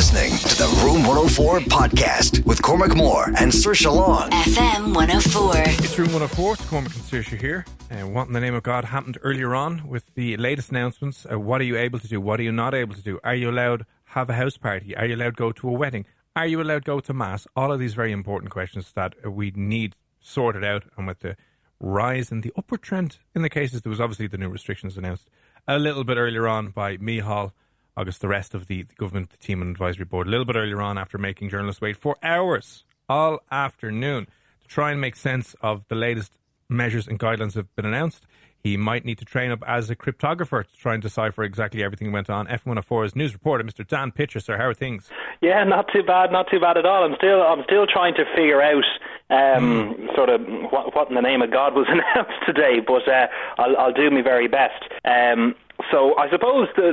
listening to the Room 104 podcast with Cormac Moore and Sir Long. FM 104. It's Room 104, it's Cormac and Saoirse here. Uh, what in the name of God happened earlier on with the latest announcements? Uh, what are you able to do? What are you not able to do? Are you allowed have a house party? Are you allowed go to a wedding? Are you allowed go to mass? All of these very important questions that uh, we need sorted out. And with the rise in the upward trend in the cases, there was obviously the new restrictions announced a little bit earlier on by Micheál. August, the rest of the, the government the team and advisory board a little bit earlier on after making journalists wait for hours all afternoon to try and make sense of the latest measures and guidelines that have been announced. He might need to train up as a cryptographer to try and decipher exactly everything that went on. F104's news reporter, Mr. Dan Pitcher. Sir, how are things? Yeah, not too bad, not too bad at all. I'm still, I'm still trying to figure out um, sort of what, what in the name of God was announced today, but uh, I'll, I'll do my very best. Um, so I suppose the,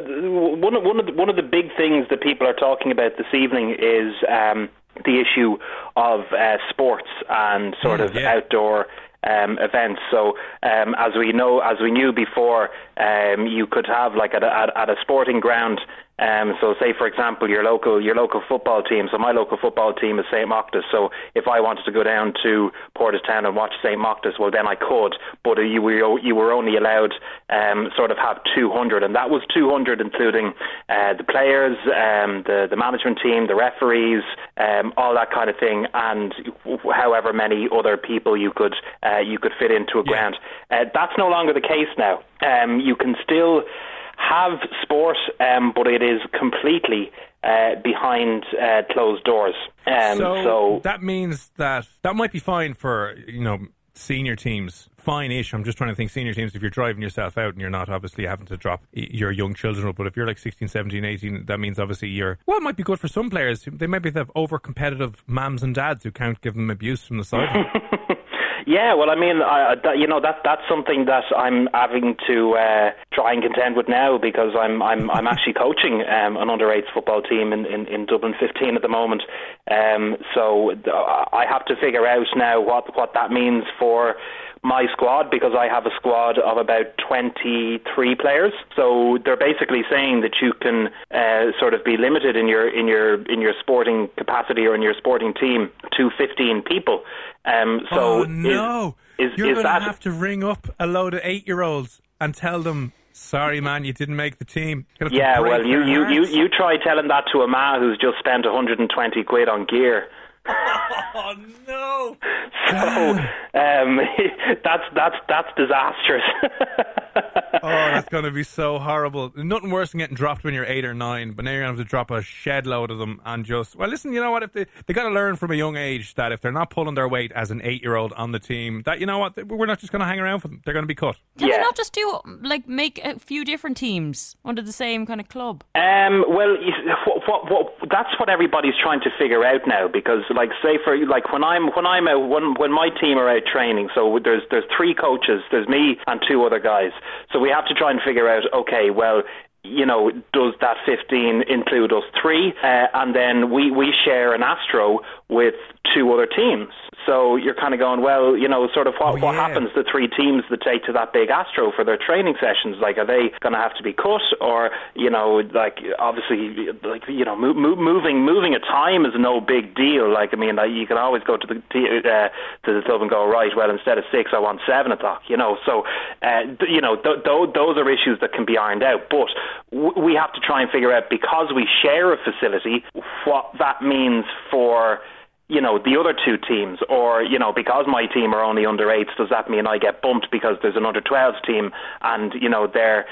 one of one of the, one of the big things that people are talking about this evening is um, the issue of uh, sports and sort Mm, of yeah. outdoor um, events. So um, as we know, as we knew before, um, you could have like at a, at, at a sporting ground. Um, so, say for example, your local your local football team. So, my local football team is St Mochta's. So, if I wanted to go down to Porterstown and watch St Mochta's, well, then I could. But you were you were only allowed um, sort of have 200, and that was 200, including uh, the players, um, the the management team, the referees, um, all that kind of thing, and however many other people you could uh, you could fit into a ground. Uh, that's no longer the case now. Um, you can still have sport, um, but it is completely uh, behind uh, closed doors. Um, so, so that means that that might be fine for you know senior teams. Fine-ish. I'm just trying to think senior teams. If you're driving yourself out and you're not obviously having to drop your young children, but if you're like 16, 17, 18, that means obviously you're well. It might be good for some players. They might be have over-competitive mums and dads who can't give them abuse from the side. Yeah, well, I mean, I, that, you know, that that's something that I'm having to uh, try and contend with now because I'm I'm I'm actually coaching um, an under football team in, in, in Dublin 15 at the moment. Um, so I have to figure out now what what that means for my squad because I have a squad of about 23 players. So they're basically saying that you can uh, sort of be limited in your in your in your sporting capacity or in your sporting team to 15 people. Um, so oh no! is, is, You're going to have to ring up a load of eight-year-olds and tell them, "Sorry, man, you didn't make the team." You're gonna have yeah? Well, you you, you you try telling that to a man who's just spent 120 quid on gear. Oh no! So um, that's that's that's disastrous. Oh, that's going to be so horrible. Nothing worse than getting dropped when you're eight or nine, but now you're going to have to drop a shed load of them and just. Well, listen, you know what? If they they got to learn from a young age that if they're not pulling their weight as an eight year old on the team, that you know what, we're not just going to hang around for them. They're going to be cut. Can Yeah. they not just do like make a few different teams under the same kind of club? Um, well, what, what, what, that's what everybody's trying to figure out now. Because, like, say for like when I'm when I'm out when when my team are out training, so there's there's three coaches, there's me and two other guys. So we have to try and figure out. Okay, well. You know, does that 15 include us three? Uh, and then we, we share an Astro with two other teams. So you're kind of going, well, you know, sort of what, Oh, what happens to three teams that take to that big Astro for their training sessions? Like, are they going to have to be cut, or you know, like obviously, like you know, mo- mo- moving moving a time is no big deal. Like, I mean, like, you can always go to the uh, to the club and go, right, well, instead of six, I want seven o'clock. You know, so uh, you know, th- th- those are issues that can be ironed out, but w- we have to try and figure out because we share a facility what that means for you know the other two teams, or you know because my team are only under eights, does that mean I get bumped because there's an under 12s team and you know they're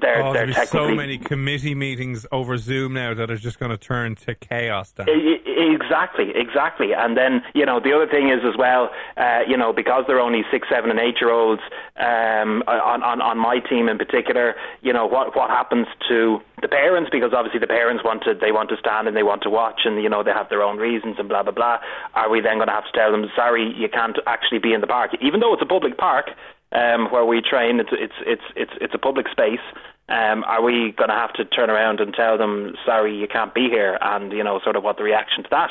they're Oh, they're there's technically so many committee meetings over Zoom now that are just going to turn to chaos. Dan. Exactly, exactly. And then, you know, the other thing is as well, uh, you know, because they're only six, seven, and eight year olds, um, on, on, on my team in particular, you know, what, what happens to the parents? Because obviously the parents want to, they want to stand and they want to watch and, you know, they have their own reasons and blah, blah, blah. Are we then going to have to tell them, sorry, you can't actually be in the park? Even though it's a public park, um, where we train, it's, it's, it's, it's, it's a public space. Um, are we going to have to turn around and tell them, sorry, you can't be here? And, you know, sort of what the reaction to that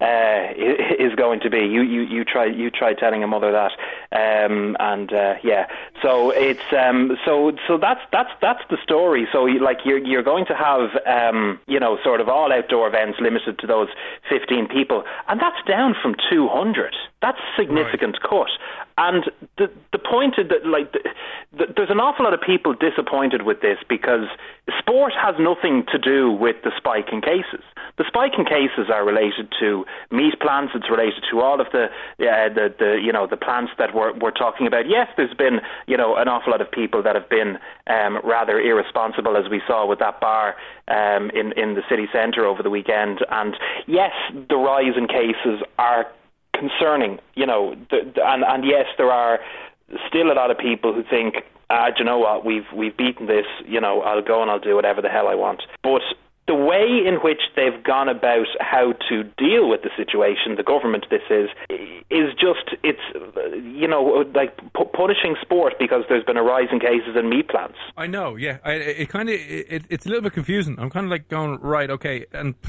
uh, is going to be. You, you, you try, you try telling a mother that. Um, and, uh, yeah, so it's, um, so, so that's, that's, that's the story. So, you, like, you're, you're going to have, um, you know, sort of all outdoor events limited to those 15 people. And that's down from 200. That's significant cut. And the the point is that like the, the, there's an awful lot of people disappointed with this because sport has nothing to do with the spike in cases. The spike in cases are related to meat plants. It's related to all of the the the you know the plants that we're we're talking about. Yes, there's been you know an awful lot of people that have been um, rather irresponsible, as we saw with that bar um, in in the city centre over the weekend. And yes, the rise in cases are concerning, you know, the, the, and and yes, there are still a lot of people who think, ah, you know what, we've we've beaten this, you know, I'll go and I'll do whatever the hell I want. But the way in which they've gone about how to deal with the situation, the government this is, is just it's you know like pu- punishing sport because there's been a rise in cases in meat plants. I know, yeah. I, it kind of it, it's a little bit confusing. I'm kind of like going right, okay. And uh,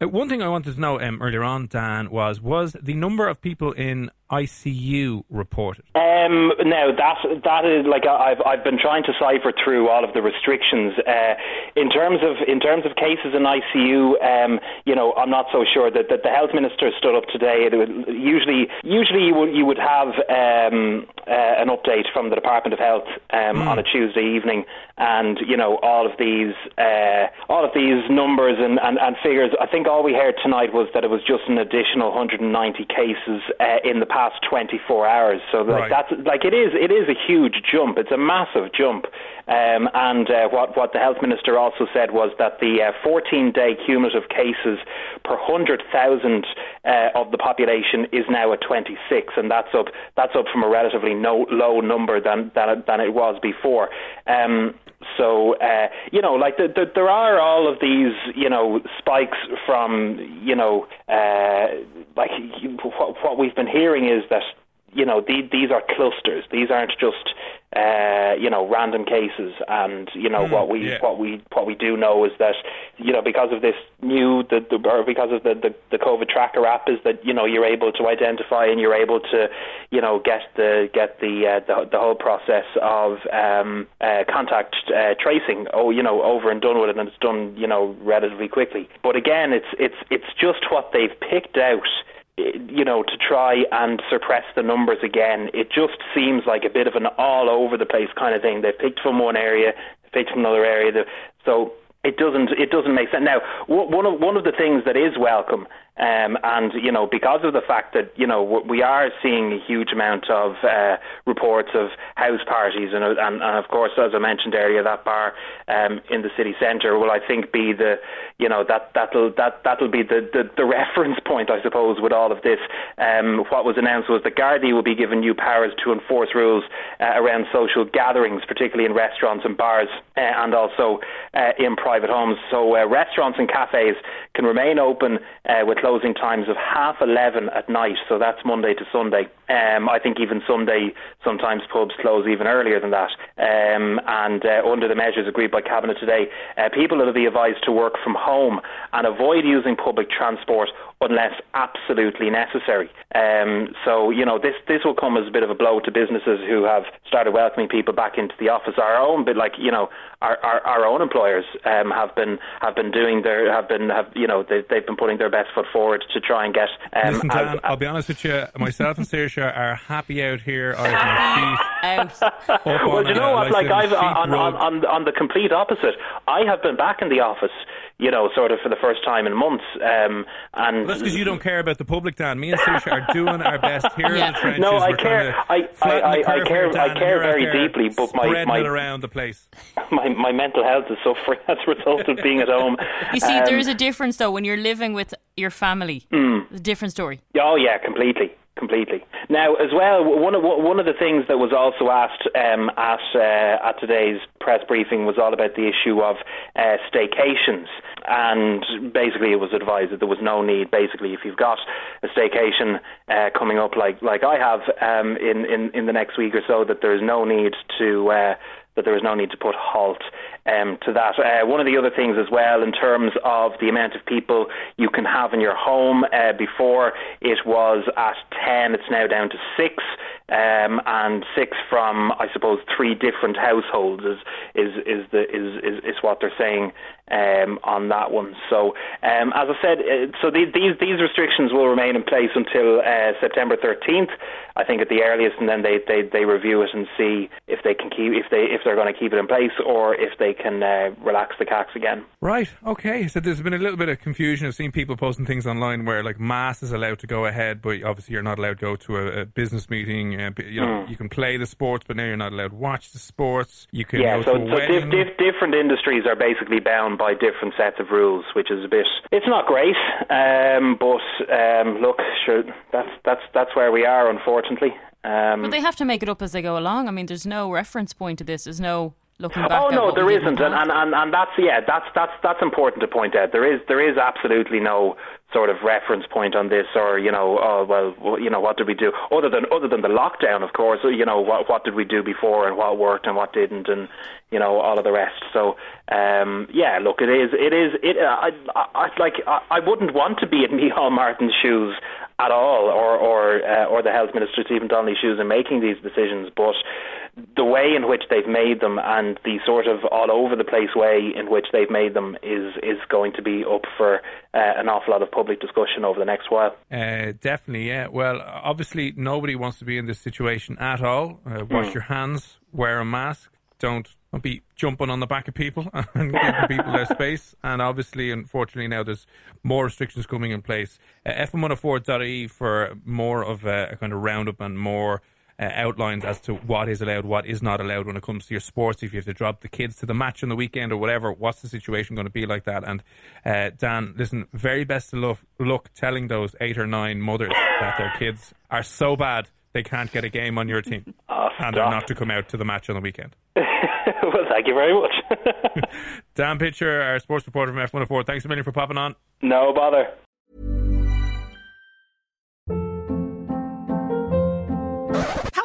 one thing I wanted to know um, earlier on, Dan, was was the number of people in ICU reported. Um, now that that is like I- I've I've been trying to cipher through all of the restrictions uh, in terms of in terms of cases in ICU. Um, you know, I'm not so sure that, that the health minister stood up today. It would, usually, usually you would you would have um, uh, an update from the Department of Health um, on a Tuesday evening, and you know all of these uh, all of these numbers and, and, and figures. I think all we heard tonight was that it was just an additional 190 cases uh, in the past 24 hours. So like Right. that's like it is it is a huge jump. It's a massive jump. Um, and uh, what what the health minister also said was that the uh, 14 day cumulative cases per 100,000 uh, of the population is now at 26, and that's up that's up from a relatively no, low number than than it, than it was before. Um, so uh, you know, like the, the, there are all of these you know spikes from you know uh, like what, what we've been hearing is that you know the, these are clusters. These aren't just uh, you know random cases. And you know what we yeah. what we what we do know is that you know because of this new the, the or because of the, the the COVID tracker app is that you know you're able to identify and you're able to you know get the get the uh, the, the whole process of um, uh, contact uh, tracing. Oh, you know over and done with it, and it's done you know relatively quickly. But again, it's it's it's just what they've picked out you know, to try and suppress the numbers again. It just seems like a bit of an all over the place kind of thing. They've picked from one area, picked from another area. So it doesn't it doesn't make sense. Now, one of one of the things that is welcome, um, and you know, because of the fact that you know we are seeing a huge amount of uh, reports of house parties, and, and and of course, as I mentioned earlier, that bar um, in the city centre will I think be the you know that that'll that that'll be the, the the reference point, I suppose, with all of this. Um, what was announced was that Gardaí will be given new powers to enforce rules uh, around social gatherings, particularly in restaurants and bars, uh, and also uh, in private homes. So uh, restaurants and cafes can remain open uh, with closing times of half eleven at night. So that's Monday to Sunday. Um, I think even Sunday, sometimes pubs close even earlier than that. Um, and uh, under the measures agreed by Cabinet today, uh, people will be advised to work from home and avoid using public transport unless absolutely necessary. Um, so, you know, this this will come as a bit of a blow to businesses who have started welcoming people back into the office. Our own, but like you know, our our, our own employers um, have been have been doing their have been have you know they, they've been putting their best foot forward to try and get. Um, Listen, as- Dan, I'll be honest with you. Myself and Saoirse are happy out here on our feet. Up well, do you a know what? nice Like I've on, on, on on the complete opposite. I have been back in the office, you know, sort of for the first time in months, um, and That's because you don't care about the public, Dan. Me and Saoirse are doing our best here in the trenches. No, I We're care- trying to I- I- I- I care- here, Dan, I care very deeply, but my- spreading my- it around the place. my my mental health is suffering as a result of being at home. You see, Um, there is a difference though when you're living with your family. It's a different story. Oh yeah, completely, completely. Now, as well, one of one of the things that was also asked um, at uh, at today's press briefing was all about the issue of uh, staycations, and basically it was advised that there was no need. Basically, if you've got a staycation uh, coming up, like like I have um, in, in in the next week or so, that there is no need to. Uh, that there is no need to put halt um, to that. Uh, one of the other things as well, in terms of the amount of people you can have in your home, uh, before it was at 10, it's now down to 6. Um, and six from, I suppose, three different households is is is the is is, is what they're saying um, on that one. So, um, as I said, uh, so the, these these restrictions will remain in place until uh, September 13th, I think at the earliest, and then they, they, they review it and see if they can keep if they if they're going to keep it in place or if they can uh, relax the cax again. Right. Okay. So there's been a little bit of confusion. I've seen people posting things online where like mass is allowed to go ahead, but obviously you're not allowed to go to a, a business meeting. Uh, you know, you can play the sports, but now you're not allowed to watch the sports. You can Yeah, so, so diff, diff, different industries are basically bound by different sets of rules, which is a bit. It's not great, um, but um, look, sure, that's that's that's where we are, unfortunately. Um, But they have to make it up as they go along. I mean, there's no reference point to this. There's no looking back. Oh no, there isn't, and, and, and, and that's yeah, that's that's that's important to point out. There is there is absolutely no sort of reference point on this, or you know, oh well, you know, what did we do other than other than the lockdown, of course. You know, what what did we do before, and what worked and what didn't, and you know, all of the rest. So um, yeah, look, it is it is it. Uh, I, I like I, I wouldn't want to be in Micheál Martin's shoes at all, or or uh, or the health minister Stephen Donnelly's shoes in making these decisions, but the way in which they've made them and the sort of all over the place way in which they've made them is is going to be up for uh, an awful lot of public discussion over the next while. Uh, definitely, yeah. Well, obviously, nobody wants to be in this situation at all. Uh, wash your hands, wear a mask, don't, don't be jumping on the back of people and giving people their space. And obviously, unfortunately, now there's more restrictions coming in place. Uh, F104.ie for more of a, a kind of roundup and more. Uh, outlines as to what is allowed, what is not allowed when it comes to your sports. If you have to drop the kids to the match on the weekend or whatever, what's the situation going to be like that? And uh, Dan, listen, very best of luck, luck telling those eight or nine mothers that their kids are so bad they can't get a game on your team Oh, and they're not to come out to the match on the weekend. well, thank you very much. Dan Pitcher, our sports reporter from F104, thanks a million for popping on. no bother.